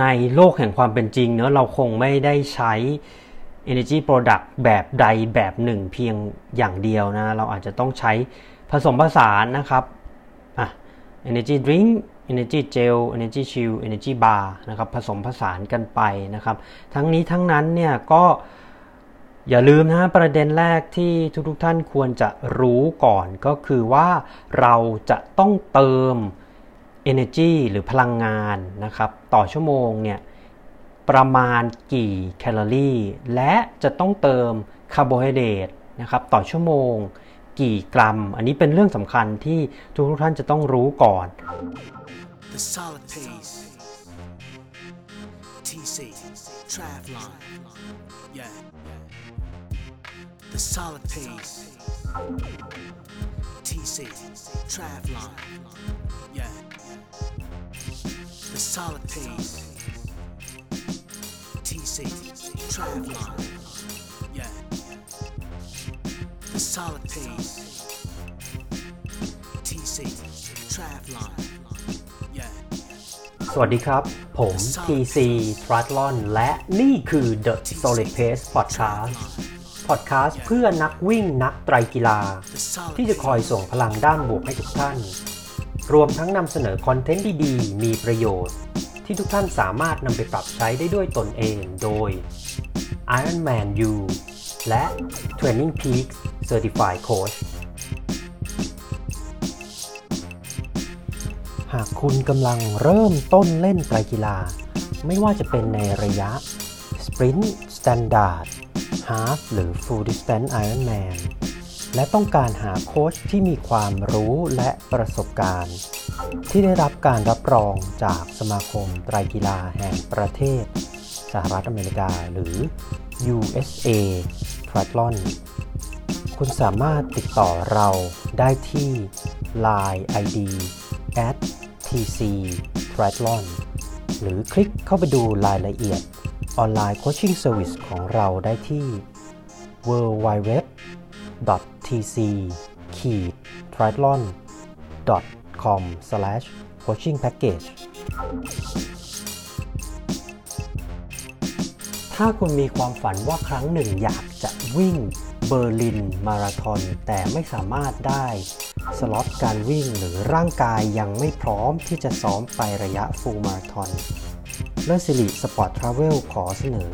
ในโลกแห่งความเป็นจริงเนอะเราคงไม่ได้ใช้ Energy Product แบบใดแบบหนึ่งเพียงอย่างเดียวนะ เราอาจจะต้องใช้ผสมผสานนะครับอะ Energy Drink Energy Gel Energy Chill Energy Bar นะครับผสมผสานกันไปนะครับ ทั้งนี้ทั้งนั้นเนี่ยก็อย่าลืมนะประเด็นแรกที่ทุกๆทท่านควรจะรู้ก่อนก็คือว่าเราจะต้องเติม energy หรือพลังงานนะครับต่อชั่วโมงเนี่ยประมาณกี่แคลอรี่ และจะต้องเติมคาร์โบไฮเดรตนะครับต่อชั่วโมงกี่กรัม อันนี้เป็นเรื่องสำคัญที่ทุกท่านจะต้องรู้ก่อน The solid pace TC Travlon yeah The solid pace TC Travlon yeah The solid pace TC Travlon yeah The solid pace TC Travlon yeah สวัสดีครับ ผม TC Triathlon และนี่คือ The Solid Pace Podcast Podcast เพื่อนักวิ่งนักไตรกีฬา ที่จะคอยส่งพลังด้านบวกให้ทุกท่าน รวมทั้งนำเสนอคอนเทนต์ดีๆ มีประโยชน์ ที่ทุกท่านสามารถนำไปปรับใช้ได้ด้วยตนเองโดย Ironman U และ Training Peaks Certified Coach หากคุณกำลังเริ่มต้นเล่นไตรกีฬา ไม่ว่าจะเป็นในระยะ Sprint Standard Half หรือ Full Distance Ironman และต้องการหาโค้ชที่มีความรู้และประสบการณ์ ที่ได้รับการรับรองจากสมาคมไตรกีฬาแห่งประเทศ สหรัฐอเมริกาหรือ USA Triathlon คุณสามารถติดต่อเราได้ที่ Line ID at tc triathlon หรือคลิกเข้าไปดูรายละเอียด online coaching service ของเราได้ที่ www tc triathlon com coaching package ถ้าคุณมีความฝันว่าครั้งหนึ่งอยากจะวิ่งเบอร์ลินมาราธอนแต่ไม่สามารถได้สล็อตการวิ่งหรือร่างกายยังไม่พร้อมที่จะซ้อมไประยะ full marathon เลิศสิริ sport travel ขอเสนอ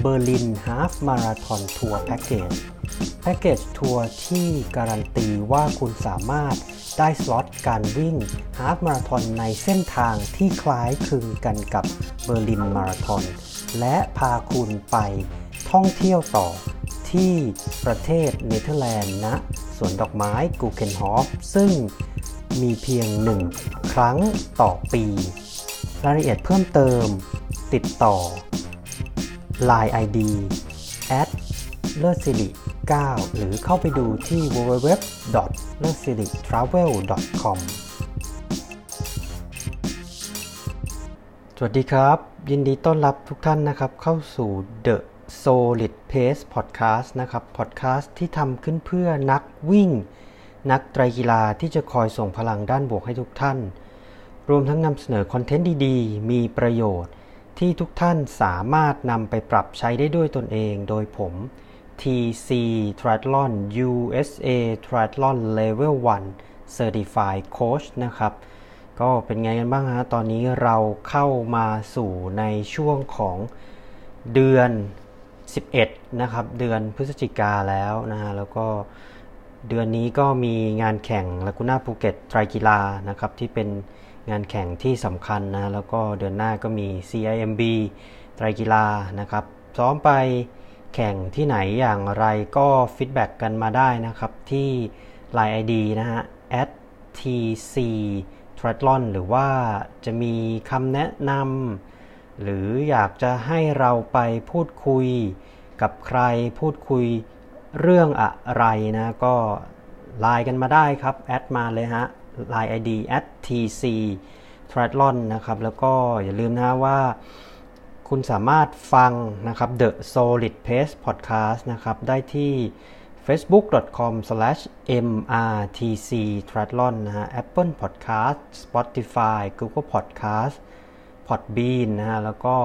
Berlin half marathon tour package แพ็กเกจทัวร์ที่การันตีว่าคุณสามารถได้สล็อตการวิ่ง half marathon ในเส้นทางที่คล้ายคลึงกันกับเบอร์ลินมาราธอนและพาคุณไปท่องเที่ยวต่อที่ประเทศเนเธอร์แลนด์ณนะสวนดอกไม้กูเคนฮอฟซึ่งมีเพียงหนึ่งครั้งต่อปี รายละเอียดเพิ่มเติมติดต่อ Line ID at เลิศสิริ 9 หรือเข้าไปดูที่ www. เลิศสิริ travel com สวัสดีครับ ยินดีต้อนรับทุกท่านนะครับ เข้าสู่ The Solid Pace Podcast นะครับ Podcast ที่ทำขึ้นเพื่อนักวิ่ง นักไตรกีฬาที่จะคอยส่งพลังด้านบวกให้ทุกท่าน รวมทั้งนำเสนอคอนเทนต์ดีๆ มีประโยชน์ที่ทุกท่านสามารถนำไปปรับใช้ได้ด้วยตนเอง โดยผม TC Triathlon USA Triathlon Level 1 Certified Coach นะครับ ก็เป็นไงกันบ้างฮะ ตอนนี้เราเข้ามาสู่ในช่วงของเดือน 11 นะครับ เดือนพฤศจิกาแล้วนะฮะ แล้วก็เดือนนี้ก็มีงานแข่งลากูน่าภูเก็ตไตรกีฬานะครับ ที่เป็นงานแข่งที่สำคัญนะ แล้วก็เดือนหน้าก็มี CIMB ไตรกีฬานะครับ ซ้อมไป แข่งที่ไหนอย่างไรก็ฟีดแบ็กกันมาได้นะครับ ที่ Line ID นะฮะ at tc triathlon หรือว่าจะมีคำแนะนำหรืออยากจะให้เราไปพูดคุยกับใครพูดคุยเรื่องอะไรนะก็ไลน์กันมาได้ครับแอดมาเลยฮะ Line ID at tc triathlon นะครับ แล้วก็อย่าลืมนะว่า คุณสามารถฟังนะครับ The Solid Pace Podcast นะครับได้ที่ facebook.com/mrtc triathlon นะฮะ Apple Podcast Spotify Google Podcast Podbean นะฮะแล้วก็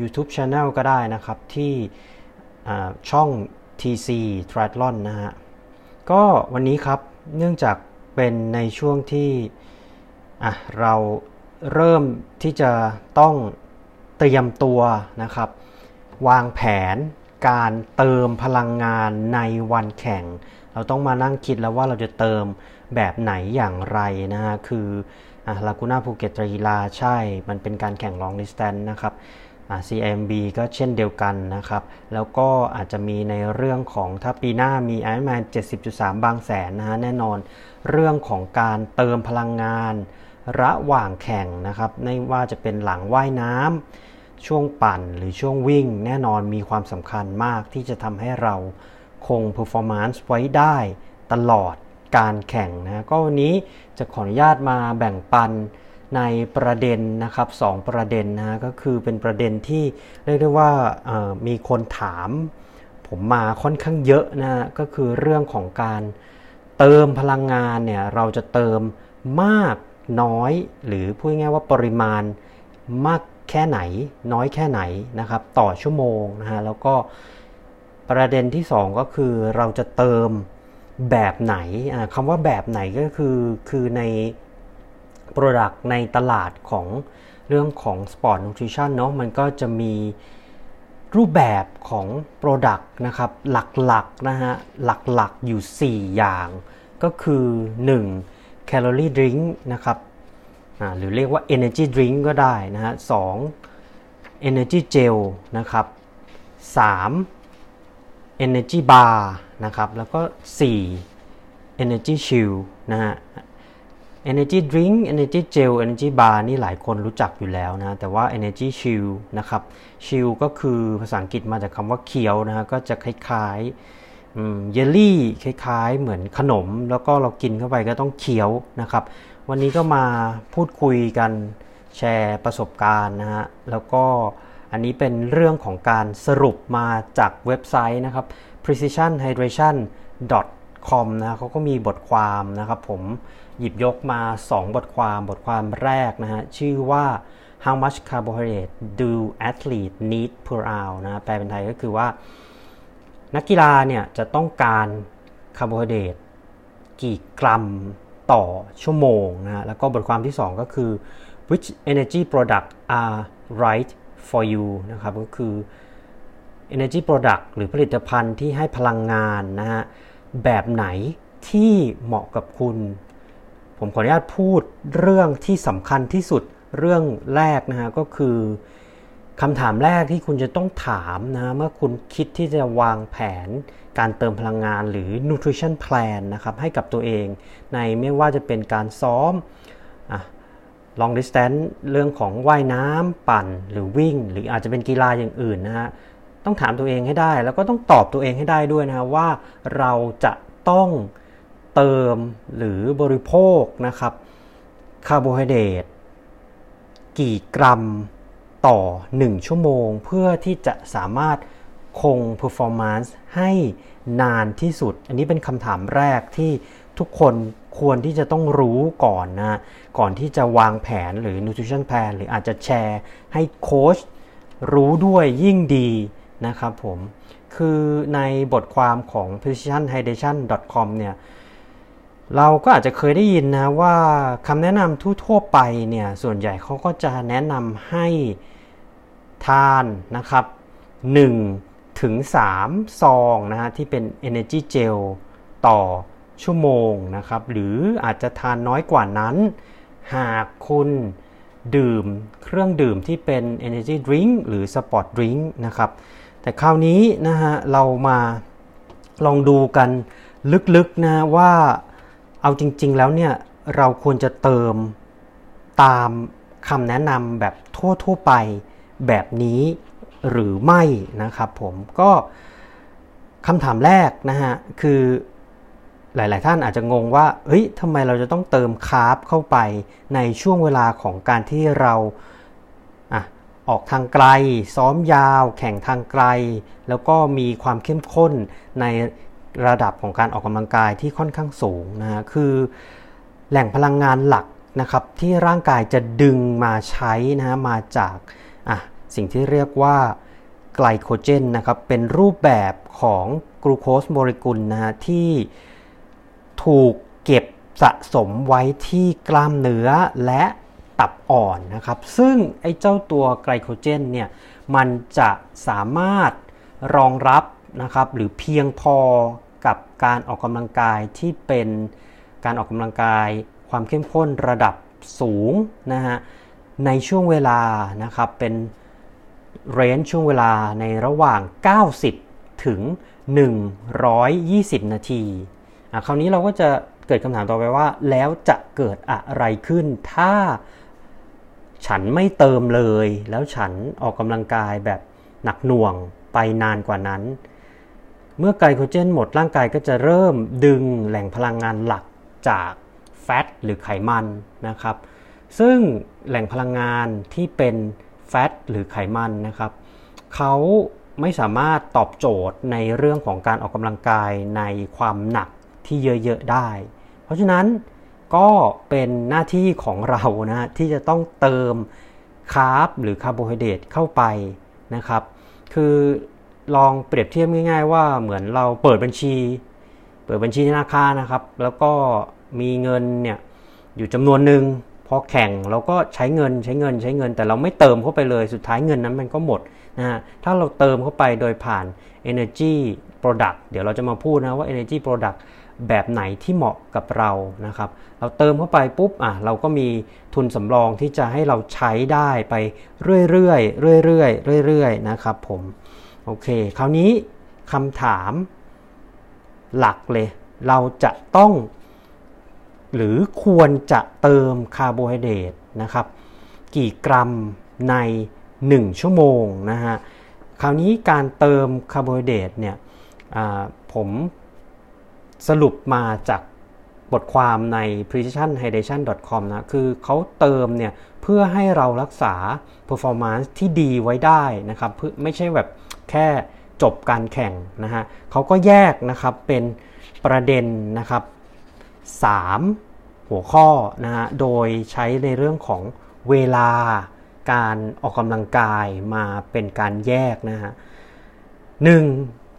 YouTube Channel ก็ได้นะครับที่ช่อง TC Triathlon นะฮะก็วันนี้ครับเนื่องจากเป็นในช่วงที่เราเริ่มที่จะต้อง เตรียมตัวนะครับ วางแผนการเติมพลังงานในวันแข่ง เราต้องมานั่งคิดแล้วว่าเราจะเติมแบบไหนอย่างไรนะฮะคือลากูน่าภูเก็ตตรีลาใช่ มันเป็นการแข่งลองดิสแตนนะครับ CMB ก็เช่นเดียวกันนะครับ แล้วก็อาจจะมีในเรื่องของถ้าปีหน้ามี Ironman 70.3 บางแสนนะฮะแน่นอนเรื่องของการเติมพลังงานระหว่างแข่งนะครับไม่ว่าจะเป็นหลังว่ายน้ำ ช่วงปั่นหรือช่วงวิ่งแน่นอนมีความสำคัญมากที่จะทำให้เราคง performance ไว้ได้ตลอดการแข่งนะก็วันนี้จะขออนุญาตมาแบ่งปันในประเด็นนะครับสองประเด็นนะก็คือเป็นประเด็นที่เรียกได้ว่ามีคนถาม ผมมาค่อนข้างเยอะนะก็คือเรื่องของการเติมพลังงานเนี่ยเราจะเติมมากน้อย หรือพูดง่ายว่าปริมาณมาก แค่ไหน น้อยแค่ไหนนะครับ ต่อชั่วโมงนะฮะแล้วก็ประเด็นที่ 2 ก็คือเราจะเติมแบบไหนคำว่าแบบไหนก็คือคือใน Product ในตลาดของเรื่องของ Sport Nutrition เนาะมันก็จะมีรูปแบบของ Product นะครับ หลักๆนะฮะหลักๆอยู่ 4 อย่าง ก็คือ 1. Calorie Drink นะครับ หรือเรียกว่า Energy Drink ก็ได้นะฮะ 2. Energy Gel นะครับ 3. Energy Bar นะครับ แล้วก็ 4. Energy Shield นะฮะ Energy Drink Energy Gel Energy Bar นี่หลายคนรู้จักอยู่แล้วนะ แต่ว่า Energy Shield นะครับ Shield ก็คือภาษาอังกฤษมาจากคำว่าเคี้ยวนะฮะ ก็จะคล้ายๆเยลลี่ คล้ายๆ เหมือนขนม แล้วก็เรากินเข้าไปก็ต้องเคี้ยวนะครับ วันนี้ก็มาพูดคุยกันแชร์ประสบการณ์นะฮะ แล้วก็อันนี้เป็นเรื่องของการสรุปมาจากเว็บไซต์นะครับ precisionhydration.com นะเขาก็มีบทความนะครับผมหยิบยกมา 2 บทความบทความแรกนะฮะ ชื่อว่า how much carbohydrate do athlete need per hour นะแปลเป็นไทยก็คือว่า นักกีฬาเนี่ยจะต้องการคาร์โบไฮเดรตกี่กรัม ต่อชั่วโมงนะแล้วก็บทความที่ 2 ก็คือ which energy product are right for you นะครับก็คือ energy product หรือผลิตภัณฑ์ที่ให้พลังงานนะฮะแบบไหนที่เหมาะกับคุณ ผมขออนุญาตพูดเรื่องที่สำคัญที่สุดเรื่องแรกนะฮะก็คือ คำถามแรกที่คุณจะต้องถามนะเมื่อคุณคิดที่จะวางแผนการเติมพลังงานหรือ nutrition plan นะครับให้กับตัวเองในไม่ว่าจะเป็นการซ้อม long distance เรื่องของว่ายน้ำปั่นหรือวิ่ง หรืออาจจะเป็นกีฬาอย่างอื่นนะฮะต้องถามตัวเองให้ได้ แล้วก็ต้องตอบตัวเองให้ได้ด้วยนะว่าเราจะต้องเติมหรือบริโภคนะครับคาร์โบไฮเดรตกี่กรัม ต่อ 1 ชั่วโมง เพื่อที่จะสามารถคง performance ให้นานที่สุด อันนี้เป็นคำถามแรกที่ทุกคนควรที่จะต้องรู้ก่อนนะ ก่อนที่จะวางแผนหรือ nutrition plan หรืออาจจะแชร์ให้โค้ชรู้ด้วยยิ่งดีนะครับผม คือในบทความของ precisionhydration.com เนี่ย เราก็อาจจะเคยได้ยินนะว่าคำแนะนำทั่วๆไปเนี่ย ส่วนใหญ่เขาก็จะแนะนำให้ ทานนะครับ1ถึง3ซองนะฮะที่เป็น Energy Gel ต่อชั่วโมงนะครับหรืออาจจะทานน้อยกว่านั้น หากคุณดื่มเครื่องดื่มที่เป็น Energy Drink หรือ Sport Drink นะครับแต่คราวนี้นะฮะเรามาลองดูกันลึกๆนะว่าเอาจริง ๆ แล้วเนี่ยเราควรจะเติมตามคำแนะนำแบบทั่ว ๆ ไป แบบนี้หรือไม่นะครับผมก็คำถามแรกนะฮะคือหลาย ๆ ท่านอาจจะงงว่าเฮ้ยทำไมเราจะต้องเติมคาร์บเข้าไปในช่วงเวลาของการที่เราออกทางไกล ซ้อมยาว แข่งทางไกล แล้วก็มีความเข้มข้นในระดับของการออกกำลังกายที่ค่อนข้างสูงนะฮะคือแหล่งพลังงานหลักนะครับที่ร่างกายจะดึงมาใช้นะฮะมาจาก สิ่งที่เรียกว่าไกลโคเจนนะครับ เป็นรูปแบบของกลูโคสโมเลกุลนะฮะที่ถูกเก็บสะสมไว้ที่กล้ามเนื้อและตับอ่อนนะครับ ซึ่งไอ้เจ้าตัวไกลโคเจนเนี่ยมันจะสามารถรองรับนะครับหรือเพียงพอกับการออกกำลังกายที่เป็นการออกกำลังกาย ความเข้มข้นระดับสูงนะฮะในช่วงเวลานะครับเป็น เรนจ์ช่วงเวลาในระหว่าง 90 ถึง 120 นาทีคราวนี้เราก็จะเกิดคำถามต่อไปว่า แล้วจะเกิดอะไรขึ้น ถ้าฉันไม่เติมเลย แล้วฉันออกกำลังกายแบบหนักหน่วงไปนานกว่านั้น เมื่อไกลโคเจนหมดร่างกายก็จะเริ่มดึงแหล่งพลังงานหลักจากแฟตหรือไขมันนะครับ ซึ่งแหล่งพลังงานที่เป็น แฟตหรือไขมันนะครับเขาไม่สามารถตอบโจทย์ในเรื่องของการออกกำลังกายในความหนักที่เยอะๆได้ เพราะฉะนั้นก็เป็นหน้าที่ของเรานะที่จะต้องเติม carb หรือคาร์โบไฮเดรตเข้าไปนะครับ คือลองเปรียบเทียบง่าย ๆ ว่าเหมือนเราเปิดบัญชี เปิดบัญชีธนาคารนะครับ แล้วก็มีเงินเนี่ยอยู่จำนวนหนึ่ง พอแข่งเราก็ใช้เงินใช้เงินใช้เงิน แต่เราไม่เติมเข้าไปเลยสุดท้ายเงินนั้นมันก็หมดนะฮะถ้าเราเติมเข้าไปโดยผ่าน Energy Product เดี๋ยวเราจะมาพูดนะว่า Energy Product แบบไหนที่เหมาะกับเรานะครับ เราเติมเข้าไปปุ๊บอะเราก็มีทุนสำรองที่จะให้เราใช้ได้ไปเรื่อยๆเรื่อยๆเรื่อยๆนะครับผมโอเค คราวนี้คำถามหลักเลย เราจะต้อง หรือควรจะเติมคาร์โบไฮเดรตนะครับ กี่กรัมใน 1 ชั่วโมงนะฮะคราวนี้การเติมคาร์โบไฮเดรตเนี่ยผมสรุปมาจากบทความใน precisionhydration.com นะ คือเขาเติมเนี่ยเพื่อให้เรารักษา performance ที่ดีไว้ได้นะครับเพื่อไม่ใช่แบบแค่จบการแข่งนะฮะเขาก็แยกนะครับเป็นประเด็นนะครับ 3 หัวข้อนะฮะโดยใช้ในเรื่องของเวลาการออกกำลังกายมาเป็นการแยกนะฮะหนึ่ง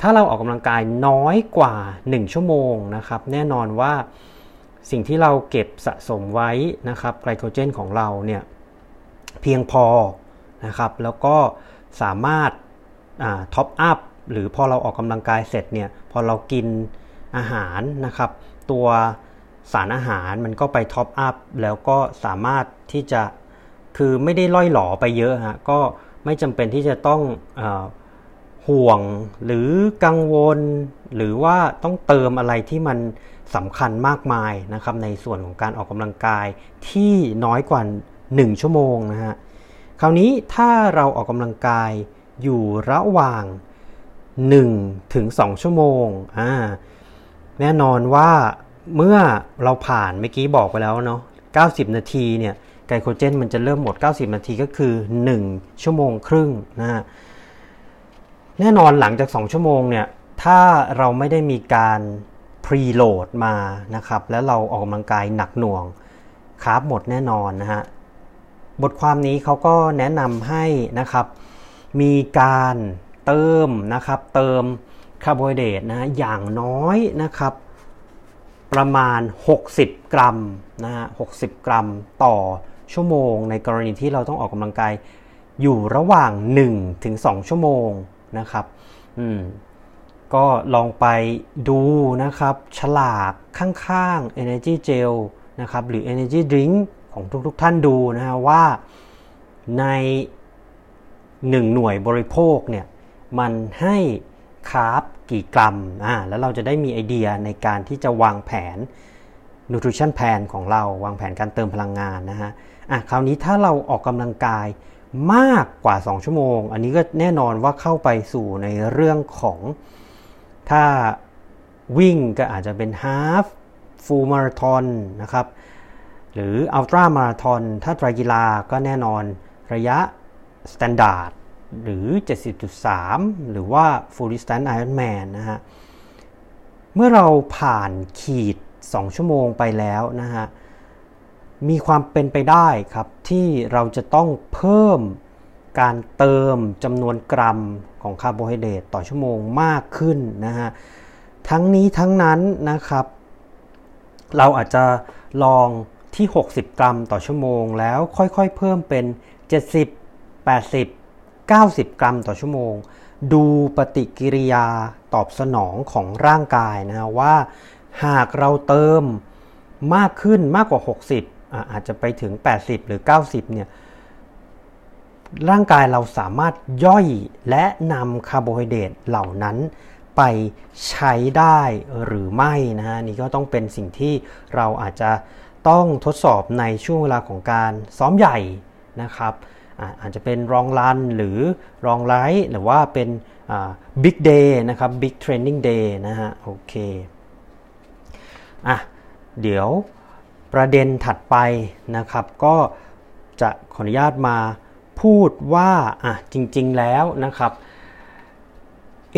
ถ้าเราออกกำลังกายน้อยกว่า 1 ชั่วโมงนะครับแน่นอนว่าสิ่งที่เราเก็บสะสมไว้นะครับไกลโคเจนของเราเนี่ยเพียงพอนะครับแล้วก็สามารถ top up หรือพอเราออกกำลังกายเสร็จเนี่ยพอเรากินอาหารนะครับตัว สารอาหารมันก็ไป top upแล้วก็สามารถที่จะคือไม่ได้ล่อยหลอไปเยอะฮะก็ไม่จำเป็นที่จะต้องอห่วงหรือกังวล หรือว่าต้องเติมอะไรที่มันสำคัญมากมายนะครับในส่วนของการออกกำลังกายที่น้อยกว่า 1 ชั่วโมงนะฮะคราวนี้ถ้าเราออกกำลังกายอยู่ระหว่าง1ถึง2ชั่วโมงอ่าแน่นอนว่า เมื่อเราผ่านเมื่อกี้บอกไปแล้วเนาะ90 นาทีเนี่ยไกลโคเจนมันจะเริ่มหมด 90 นาทีก็คือ 1 ชั่วโมงครึ่งนะฮะแน่นอนหลังจาก 2 ชั่วโมงเนี่ยถ้าเราไม่ได้มีการพรีโหลดมานะครับแล้วเราออกกำลังกายหนักหน่วงคาร์บหมดแน่นอนนะฮะบทความนี้เขาก็แนะนำให้นะครับ มีการเติมนะครับ เติมคาร์โบไฮเดรตนะอย่างน้อยนะครับ ประมาณ 60 กรัมนะฮะ60 กรัมต่อชั่วโมง ในกรณีที่เราต้องออกกำลังกายอยู่ระหว่าง1ถึง2ชั่วโมงนะครับอืมก็ลองไปดูนะครับ ฉลากข้างๆ Energy Gel นะครับหรือ Energy Drink ของทุกๆทท่านดูนะฮะว่าใน 1 หน่วยบริโภคเนี่ยมันให้ คาร์บกี่กรัมอ่าแล้วเราจะได้มีไอเดียในการที่จะวางแผน nutrition plan ของเราวางแผนการเติมพลังงานนะฮะอะคราวนี้ถ้าเราออกกำลังกายมากกว่า 2 ชั่วโมง อันนี้ก็แน่นอนว่าเข้าไปสู่ในเรื่องของถ้าวิ่งก็อาจจะเป็น half full marathon นะครับ หรือ ultra marathon ถ้าไตรกีฬาก็แน่นอนระยะ standard หรือ 70.3 หรือว่า full distance Ironman นะฮะ เมื่อเราผ่านขีด 2 ชั่วโมงไปแล้วนะฮะ มีความเป็นไปได้ครับ ที่เราจะต้องเพิ่มการเติมจำนวนกรัมของคาร์โบไฮเดรตต่อชั่วโมงมากขึ้นนะฮะ ทั้งนี้ทั้งนั้นนะครับ เราอาจจะลองที่ 60 กรัมต่อชั่วโมง แล้วค่อยๆ เพิ่มเป็น 70 80 90 กรัมต่อชั่วโมง ดูปฏิกิริยาตอบสนองของร่างกายนะว่า หากเราเติมมากขึ้นมากกว่า 60อาอาจจะไปถึง 80 หรือ 90 เนี่ยร่างกายเราสามารถย่อยและนำคาร์โบไฮเดรตเหล่านั้นไปใช้ได้หรือไม่นะฮะนี่ก็ต้องเป็นสิ่งที่เราอาจจะต้องทดสอบในช่วงเวลาของการซ้อมใหญ่นะครับ อาจจะเป็น long run หรือ long ride หรือว่าเป็น big day นะครับ big training day นะฮะโอเคอะเดี๋ยวประเด็นถัดไปนะครับ ก็จะขออนุญาตมาพูดว่าอะจริงๆแล้วนะครับ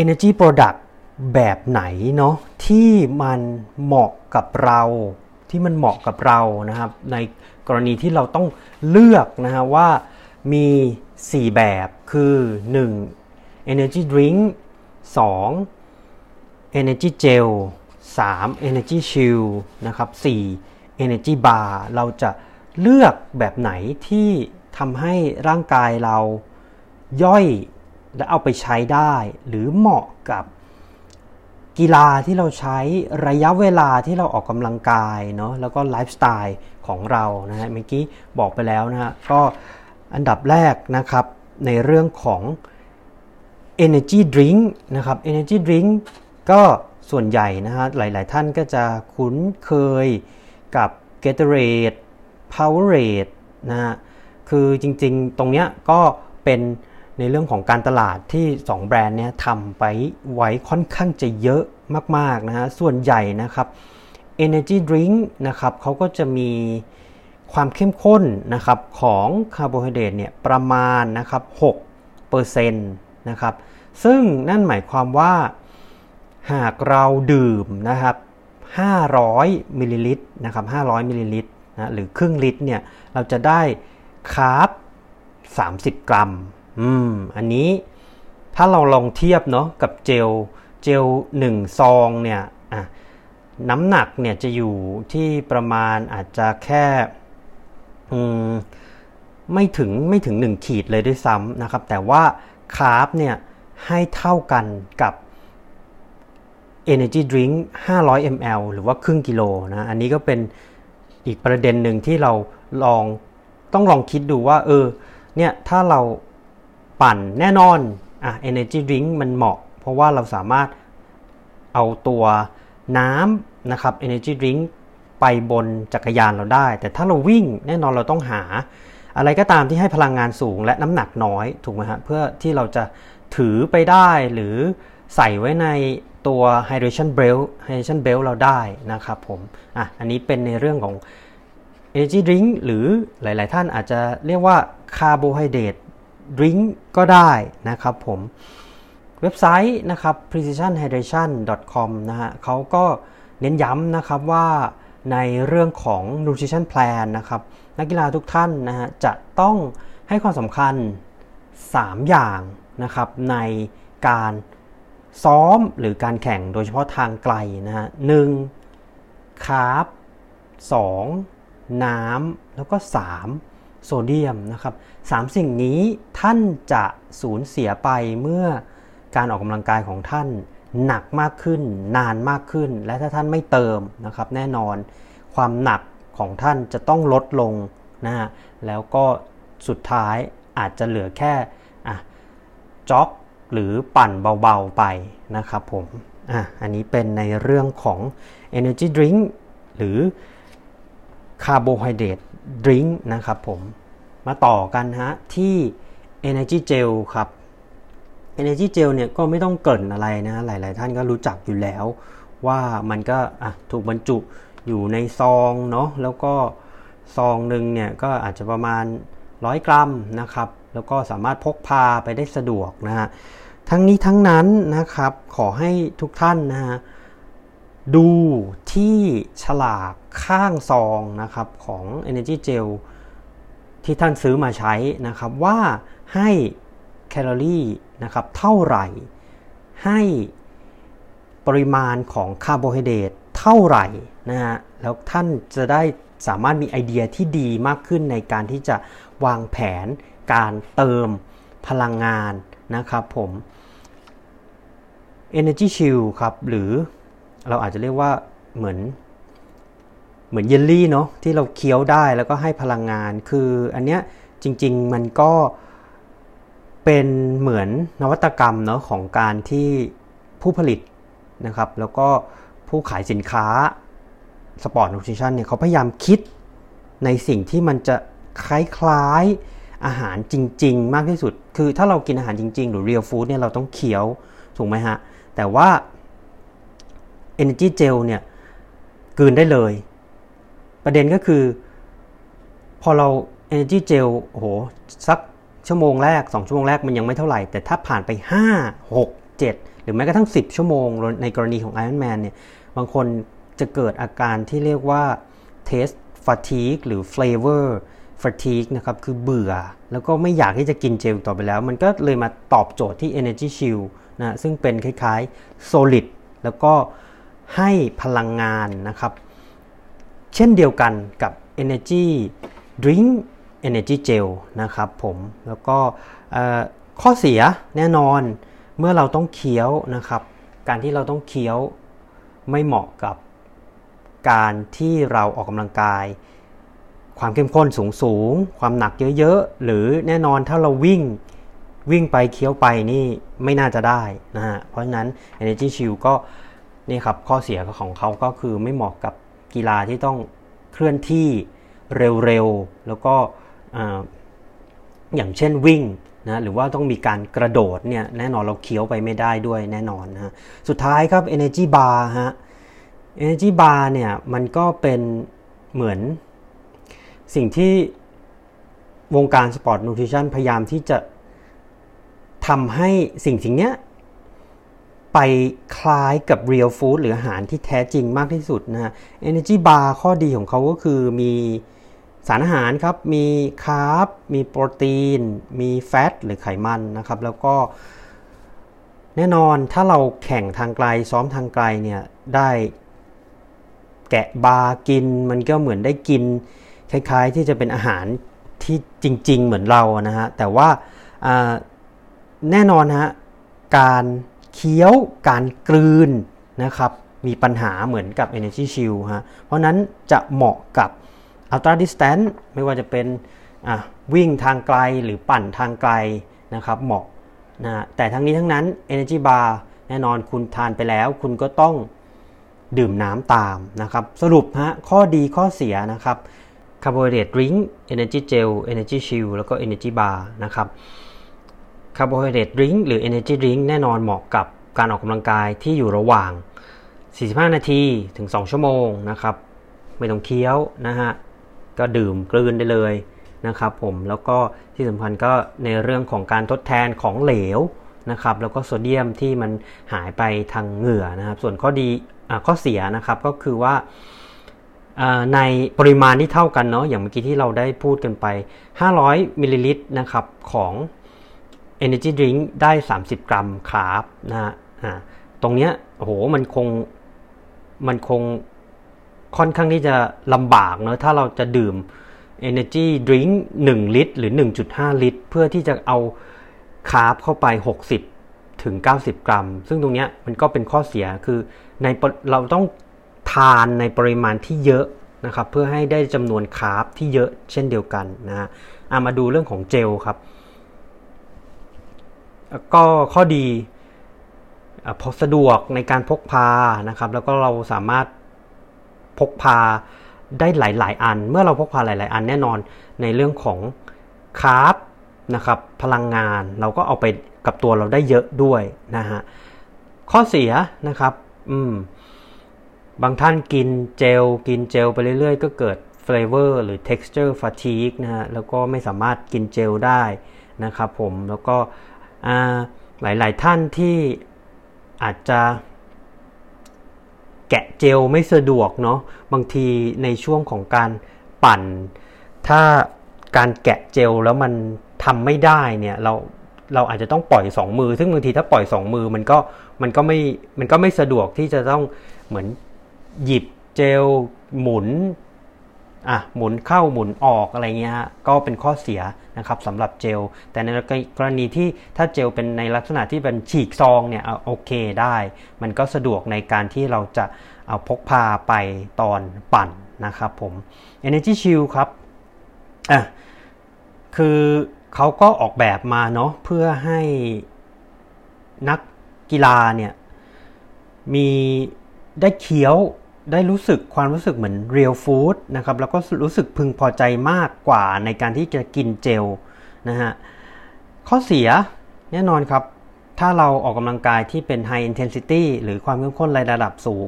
Energy Product แบบไหนเนาะที่มันเหมาะกับเราที่มันเหมาะกับเรานะครับ ในกรณีที่เราต้องเลือกนะฮะว่า มี 4 แบบคือ 1. Energy Drink 2. Energy Gel 3. Energy Shield นะครับ 4. Energy Bar เราจะเลือกแบบไหนที่ทำให้ร่างกายเราย่อยและเอาไปใช้ได้ หรือเหมาะกับกีฬาที่เราใช้ระยะเวลาที่เราออกกำลังกายเนาะแล้วก็ไลฟ์สไตล์ของเรานะฮะเมื่อกี้บอกไปแล้วนะฮะก็ อันดับแรกนะครับในเรื่องของ Energy Drink นะครับ Energy Drink ก็ส่วนใหญ่นะฮะหลาย ๆ ท่านก็จะคุ้นเคยกับ Gatorade Powerade นะฮะคือจริง ๆ ตรงเนี้ยก็เป็นในเรื่องของการตลาดที่ 2 แบรนด์เนี้ยทำไปไว้ค่อนข้างจะเยอะมาก ๆ นะฮะส่วนใหญ่นะครับ Energy Drink นะครับเขาก็จะมี ความเข้มข้นนะครับของคาร์โบไฮเดรตเนี่ยประมาณนะครับ6%นะครับซึ่งนั่นหมายความว่าหากเราดื่มนะครับ 500มิลลิลิตรนะครับ 500มิลลิลิตรนะหรือครึ่งลิตรเนี่ยเราจะได้ carb 30 กรัม อืม อันนี้ถ้าเราลองเทียบเนาะกับเจล เจล 1 ซองเนี่ยน้ำหนักเนี่ยจะอยู่ที่ประมาณอาจจะแค่ ไม่ถึงไม่ถึง 1 ขีดเลยด้วยซ้ำนะครับ แต่ว่าคาร์บเนี่ยให้เท่ากันกับ Energy Drink 500 ml หรือว่าครึ่งกิโลนะ อันนี้ก็เป็นอีกประเด็นหนึ่งที่เราลองต้องลองคิดดูว่า เออ เนี่ย ถ้าเราปั่นแน่นอน อะ Energy Drink มันเหมาะ เพราะว่าเราสามารถเอาตัวน้ำนะครับ Energy Drink ไปบนจักรยานเราได้ แต่ถ้าเราวิ่งแน่นอนเราต้องหา อะไรก็ตามที่ให้พลังงานสูงและน้ำหนักน้อยถูกไหมฮะเพื่อที่เราจะถือไปได้หรือใส่ไว้ในตัว hydration belt hydration belt เราได้นะครับผมอะอันนี้เป็นในเรื่องของ energy drink หรือหลาย ๆ ท่านอาจจะเรียกว่า carbohydrate drink ก็ได้นะครับผมเว็บไซต์นะครับ precisionhydration.com นะฮะเขาก็เน้นย้ำนะครับว่า ในเรื่องของ nutrition plan นะครับ นักกีฬาทุกท่านนะฮะจะต้องให้ความสำคัญ 3 อย่างนะครับในการซ้อมหรือการแข่งโดยเฉพาะทางไกลนะฮะหนึ่งคาร์บสองน้ำแล้วก็ 3 โซเดียมนะครับสามสิ่งนี้ท่านจะสูญเสียไปเมื่อการออกกำลังกายของท่าน หนักมากขึ้น นานมากขึ้น และถ้าท่านไม่เติมนะครับ แน่นอนความหนักของท่านจะต้องลดลงนะฮะแล้วก็สุดท้ายอาจจะเหลือแค่อะจ็อกหรือปั่นเบาๆไปนะครับผมอะอันนี้เป็นในเรื่องของ energy drink หรือคาร์โบไฮเดรตดริงก์นะครับผม มาต่อกันฮะที่ Energy Gel ครับ Energy Gel เนี่ยก็ไม่ต้องเกินอะไรนะหลาย ๆ ท่านก็รู้จักอยู่แล้ว ว่ามันก็ถูกบรรจุอยู่ในซองเนาะแล้วก็ซองหนึ่งเนี่ยก็อาจจะประมาณ 100 กรัมนะครับ แล้วก็สามารถพกพาไปได้สะดวกนะฮะทั้งนี้ทั้งนั้นนะครับขอให้ทุกท่านนะฮะดูที่ฉลากข้างซองนะครับของ Energy Gel ที่ท่านซื้อมาใช้นะครับว่าให้ แคลอรี่นะครับเท่าไหร่ ให้ปริมาณของคาร์โบไฮเดรตเท่าไหร่นะฮะแล้วท่านจะได้สามารถมีไอเดียที่ดีมากขึ้นในการที่จะวางแผนการเติมพลังงานนะครับผม Energy Shield ครับหรือเราอาจจะเรียกว่าเหมือนเหมือนเยลลี่เนาะที่เราเคี้ยวได้แล้วก็ให้พลังงาน คืออันเนี้ยจริง ๆ มันก็ เป็นเหมือนนวัตกรรมเนาะของการที่ผู้ผลิตนะครับ แล้วก็ผู้ขายสินค้าsport nutrition เนี่ยเขาพยายามคิดในสิ่งที่มันจะคล้ายๆอาหารจริง ๆ มากที่สุด คือถ้าเรากินอาหารจริง ๆ หรือ real food เนี่ยเราต้องเคี้ยวถูกไหมฮะ แต่ว่า Energy Gel เนี่ยกลืนได้เลย ประเด็นก็คือ พอเรา Energy Gel โอ้โหสัก ชั่วโมงแรก 2 ชั่วโมงแรกมันยังไม่เท่าไหร่ แต่ถ้าผ่านไป 5 6 7 หรือแม้กระทั่ง 10 ชั่วโมง ในกรณีของ Iron Man เนี่ยบางคนจะเกิดอาการที่เรียกว่า taste fatigue หรือ flavor fatigue นะครับ คือเบื่อ แล้วก็ไม่อยากที่จะกินเจลต่อไปแล้ว มันก็เลยมาตอบโจทย์ที่ Energy Shield นะซึ่งเป็นคล้ายๆ solid แล้วก็ให้พลังงานนะครับ เช่นเดียวกันกับ Energy Drink Energy Gel นะครับผมแล้วก็ข้อเสียแน่นอนเมื่อเราต้องเคี้ยวนะครับ การที่เราต้องเคี้ยวไม่เหมาะกับการที่เราออกกำลังกาย ความเข้มข้นสูงสูง ความหนักเยอะๆ หรือแน่นอนถ้าเราวิ่งวิ่งไปเคี้ยวไปนี่ไม่น่าจะได้นะฮะเพราะฉะนั้น Energy Shield ก็นี่ครับข้อเสียของเขาก็คือไม่เหมาะกับกีฬาที่ต้องเคลื่อนที่เร็วๆ แล้วก็ อย่างเช่นวิ่งนะหรือว่าต้องมีการกระโดดเนี่ยแน่นอนเราเคี้ยวไปไม่ได้ด้วยแน่นอนนะสุดท้ายครับ Energy Bar ฮะ Energy Bar เนี่ยมันก็เป็นเหมือนสิ่งที่วงการสปอร์ตนูทริชั่นพยายามที่จะทำให้สิ่งสิ่งเนี้ยไปคล้ายกับ real food หรืออาหารที่แท้จริงมากที่สุดนะฮะ Energy Bar ข้อดีของเขาก็คือมี สารอาหารครับมี carb มีโปรตีน มี fat หรือไขมันนะครับ แล้วก็แน่นอนถ้าเราแข่งทางไกลซ้อมทางไกลเนี่ยได้แกะบาร์กิน มันก็เหมือนได้กิน คล้ายๆที่จะเป็นอาหารที่จริง ๆ เหมือนเรานะฮะแต่ว่าแน่นอนฮะการเคี้ยวการกลืนนะครับมีปัญหาเหมือนกับ Energy Chew ฮะเพราะนั้นจะเหมาะกับ Ultra Distance ไม่ว่าจะเป็นวิ่งทางไกลหรือปั่นทางไกลนะครับเหมาะนะแต่ทั้งนี้ทั้งนั้น Energy Bar แน่นอนคุณทานไปแล้ว คุณก็ต้องดื่มน้ำตามนะครับสรุปฮะข้อดีข้อเสียนะครับ carbohydrate drink Energy Gel Energy Chew แล้วก็ Energy Bar นะครับ carbohydrate drink หรือ Energy Drink แน่นอนเหมาะกับการออกกำลังกายที่อยู่ระหว่าง 45 นาทีถึง 2 ชั่วโมงนะครับไม่ต้องเคี้ยวนะฮะ ก็ดื่มกลืนได้เลยนะครับผมแล้วก็ที่สำคัญก็ในเรื่องของการทดแทนของเหลวนะครับแล้วก็โซเดียมที่มันหายไปทางเหงื่อนะครับ ส่วนข้อดีข้อเสียนะครับก็คือว่าในปริมาณที่เท่ากันเนาะอย่างเมื่อกี้ที่เราได้พูดกันไป 500มิลลิลิตรนะครับของ Energy Drink ได้ 30 กรัมคาร์บนะฮะตรงเนี้ยโอ้โหมันคงมันคง ค่อนข้างที่จะลำบากเนาะถ้าเราจะดื่ม Energy Drink 1 ลิตร หรือ 1.5 ลิตร เพื่อที่จะเอาคาร์บเข้าไป 60 ถึง 90 กรัม ซึ่งตรงเนี้ยมันก็เป็นข้อเสียคือในเราต้องทานในปริมาณที่เยอะนะครับเพื่อให้ได้จำนวนคาร์บที่เยอะเช่นเดียวกันนะฮะมาดูเรื่องของเจลครับ ก็ข้อดีพอสะดวกในการพกพานะครับ แล้วก็เราสามารถ พกพาได้หลาย ๆ อัน เมื่อเราพกพาหลาย ๆ อันแน่นอนในเรื่องของคาร์บนะครับพลังงานเราก็เอาไปกับตัวเราได้เยอะด้วยนะฮะข้อเสียนะครับอืมบางท่านกินเจลกินเจลไปเรื่อย ๆ ก็เกิด flavor หรือ texture fatigue นะฮะแล้วก็ไม่สามารถกินเจลได้นะครับผมแล้วก็หลาย ๆ ท่านที่อาจจะ แกะเจลไม่สะดวกเนาะบางทีในช่วงของการปั่น ถ้าการแกะเจลแล้วมันทำไม่ได้เนี่ยเราเราอาจจะต้องปล่อย 2 มือ ซึ่งบางทีถ้าปล่อย 2 มือมันก็มันก็ไม่มันก็ไม่สะดวกที่จะต้องเหมือนหยิบเจลหมุนอะหมุนเข้าหมุนออกอะไรเงี้ยก็เป็นข้อเสีย นะครับสำหรับเจล แต่ในกรณีที่ถ้าเจลเป็นในลักษณะที่เป็นฉีกซองเนี่ยโอเคได้ มันก็สะดวกในการที่เราจะเอาพกพาไปตอนปั่นนะครับผม Energy Shield ครับอะคือเขาก็ออกแบบมาเนาะเพื่อให้นักกีฬาเนี่ยมีได้เคี้ยว ได้รู้สึกความรู้สึกเหมือนเรียลฟู้ดนะครับแล้วก็รู้สึกพึงพอใจมากกว่าในการที่จะกินเจลนะฮะข้อเสียแน่นอนครับ ถ้าเราออกกำลังกายที่เป็น High Intensity หรือความเข้มข้นระดับสูง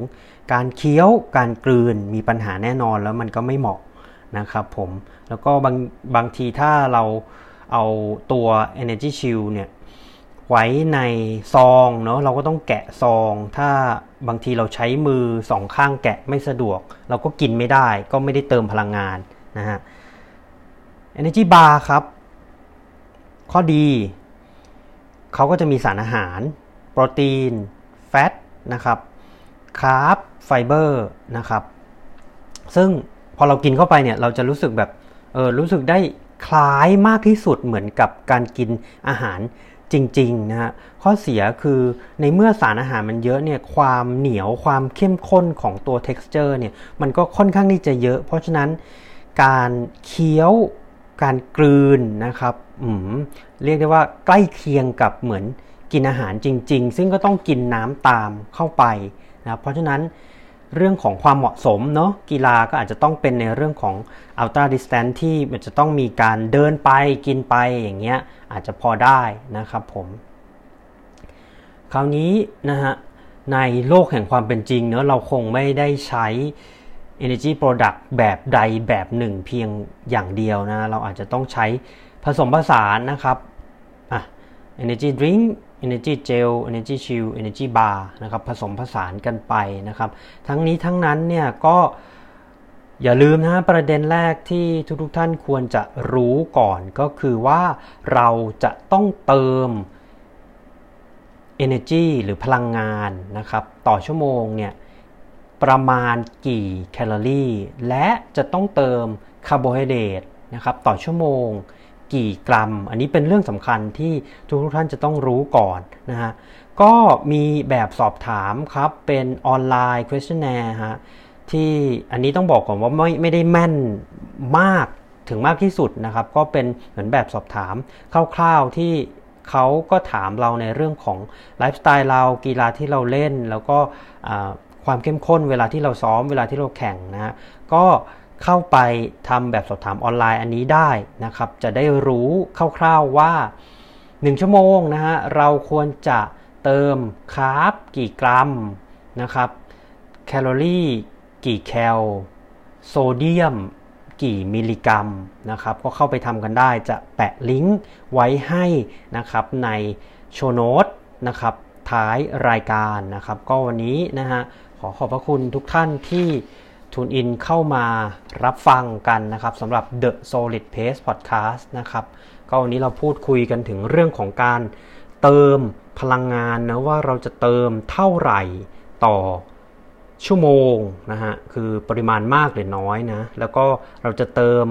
การเคี้ยวการกลืนมีปัญหาแน่นอนแล้วมันก็ไม่เหมาะนะครับผมแล้วก็บางบางทีถ้าเราเอาตัว Energy Chew เนี่ย ไว้ในซองเนาะเราก็ต้องแกะซอง ถ้าบางทีเราใช้มือสองข้างแกะไม่สะดวก เราก็กินไม่ได้ก็ไม่ได้เติมพลังงานนะฮะ Energy Bar ครับ ข้อดีเขาก็จะมีสารอาหาร โปรตีน fat นะครับ carb ไฟเบอร์นะครับ ซึ่งพอเรากินเข้าไปเนี่ยเราจะรู้สึกแบบเออรู้สึกได้คล้ายมากที่สุดเหมือนกับการกินอาหาร จริงๆนะฮะข้อเสียคือในเมื่อสารอาหารมันเยอะเนี่ยความเหนียวความเข้มข้นของตัว texture เนี่ยมันก็ค่อนข้างที่จะเยอะ เพราะฉะนั้นการเคี้ยวการกลืนนะครับอืมเรียกได้ว่าใกล้เคียงกับเหมือนกินอาหารจริง ๆ ซึ่งก็ต้องกินน้ำตามเข้าไปนะเพราะฉะนั้น เรื่องของความเหมาะสมเนาะกีฬาก็อาจจะต้องเป็นในเรื่องของ ultra distance ที่มันจะต้องมีการเดินไปกินไปอย่างเงี้ยอาจจะพอได้นะครับผมคราวนี้นะฮะในโลกแห่งความเป็นจริงเนาะเราคงไม่ได้ใช้ energy product แบบใดแบบหนึ่งเพียงอย่างเดียวนะ เราอาจจะต้องใช้ผสมผสานนะครับอะ energy drink energy gel energy chew energy bar นะครับผสมผสานกันไปนะครับ ทั้งนี้ทั้งนั้นเนี่ยก็อย่าลืมนะประเด็นแรกที่ทุกๆท่านควรจะรู้ก่อนก็คือว่าเราจะต้องเติม energy หรือพลังงานนะครับ ต่อชั่วโมงเนี่ยประมาณกี่แคลอรี่ และจะต้องเติมคาร์โบไฮเดรตนะครับต่อชั่วโมง กี่กรัม อันนี้เป็นเรื่องสำคัญที่ทุกท่านจะต้องรู้ก่อนนะฮะก็มีแบบสอบถามครับเป็นออนไลน์ questionnaire ฮะที่อันนี้ต้องบอกก่อนว่าไม่ไม่ได้แม่นมากถึงมากที่สุดนะครับ ก็เป็นเหมือนแบบสอบถามคร่าวๆที่เขาก็ถามเราในเรื่องของไลฟ์สไตล์เรากีฬาที่เราเล่น แล้วก็ความเข้มข้นเวลาที่เราซ้อมเวลาที่เราแข่งนะฮะก็ เข้าไปทำแบบสอบถามออนไลน์อันนี้ได้นะครับ จะได้รู้คร่าวๆว่า 1 ชั่วโมงนะฮะเราควรจะเติม carb กี่กรัมนะครับแคลอรี่กี่แคลโซเดียมกี่มิลลิกรัมนะครับก็เข้าไปทำกันได้จะแปะลิงก์ไว้ให้นะครับใน show note นะครับท้ายรายการนะครับ ก็วันนี้นะฮะขอขอบพระคุณทุกท่านที่ ทูนอินเข้ามารับฟังกันนะครับสำหรับ The Solid Pace Podcast นะครับก็วันนี้เราพูดคุยกันถึงเรื่องของการเติมพลังงานนะว่าเราจะเติมเท่าไหร่ต่อชั่วโมงนะฮะคือปริมาณมากหรือน้อยนะแล้วก็เราจะเติม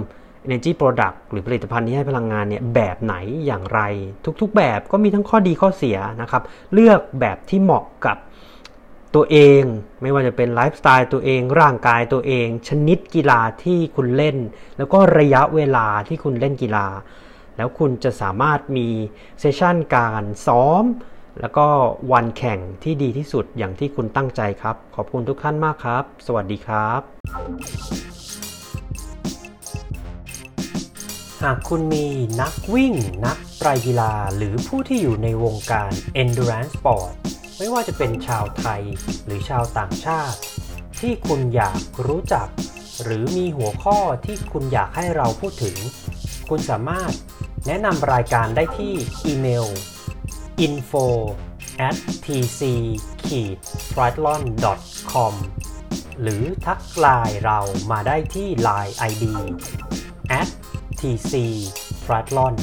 Energy Product หรือผลิตภัณฑ์ที่ให้พลังงานเนี่ยแบบไหนอย่างไร ทุกๆแบบก็มีทั้งข้อดีข้อเสียนะครับ เลือกแบบที่เหมาะกับ ตัวเอง ไม่ว่าจะเป็นไลฟ์สไตล์ตัวเอง ร่างกายตัวเอง ชนิดกีฬาที่คุณเล่น แล้วก็ระยะเวลาที่คุณเล่นกีฬา แล้วคุณจะสามารถมีเซสชันการซ้อม แล้วก็วันแข่งที่ดีที่สุดอย่างที่คุณตั้งใจครับ ขอบคุณทุกท่านมากครับ สวัสดีครับ หากคุณมีนักวิ่ง นักไตรกีฬา หรือผู้ที่อยู่ในวงการ endurance sport ไม่ว่าจะเป็นชาวไทยหรือชาวต่างชาติ ที่คุณอยากรู้จัก หรือมีหัวข้อที่คุณอยากให้เราพูดถึง คุณสามารถแนะนำรายการได้ที่อีเมล info at tc t r i a t l o n com หรือทักไลน์เรามาได้ที่ Line ID at tc t r i a t l o n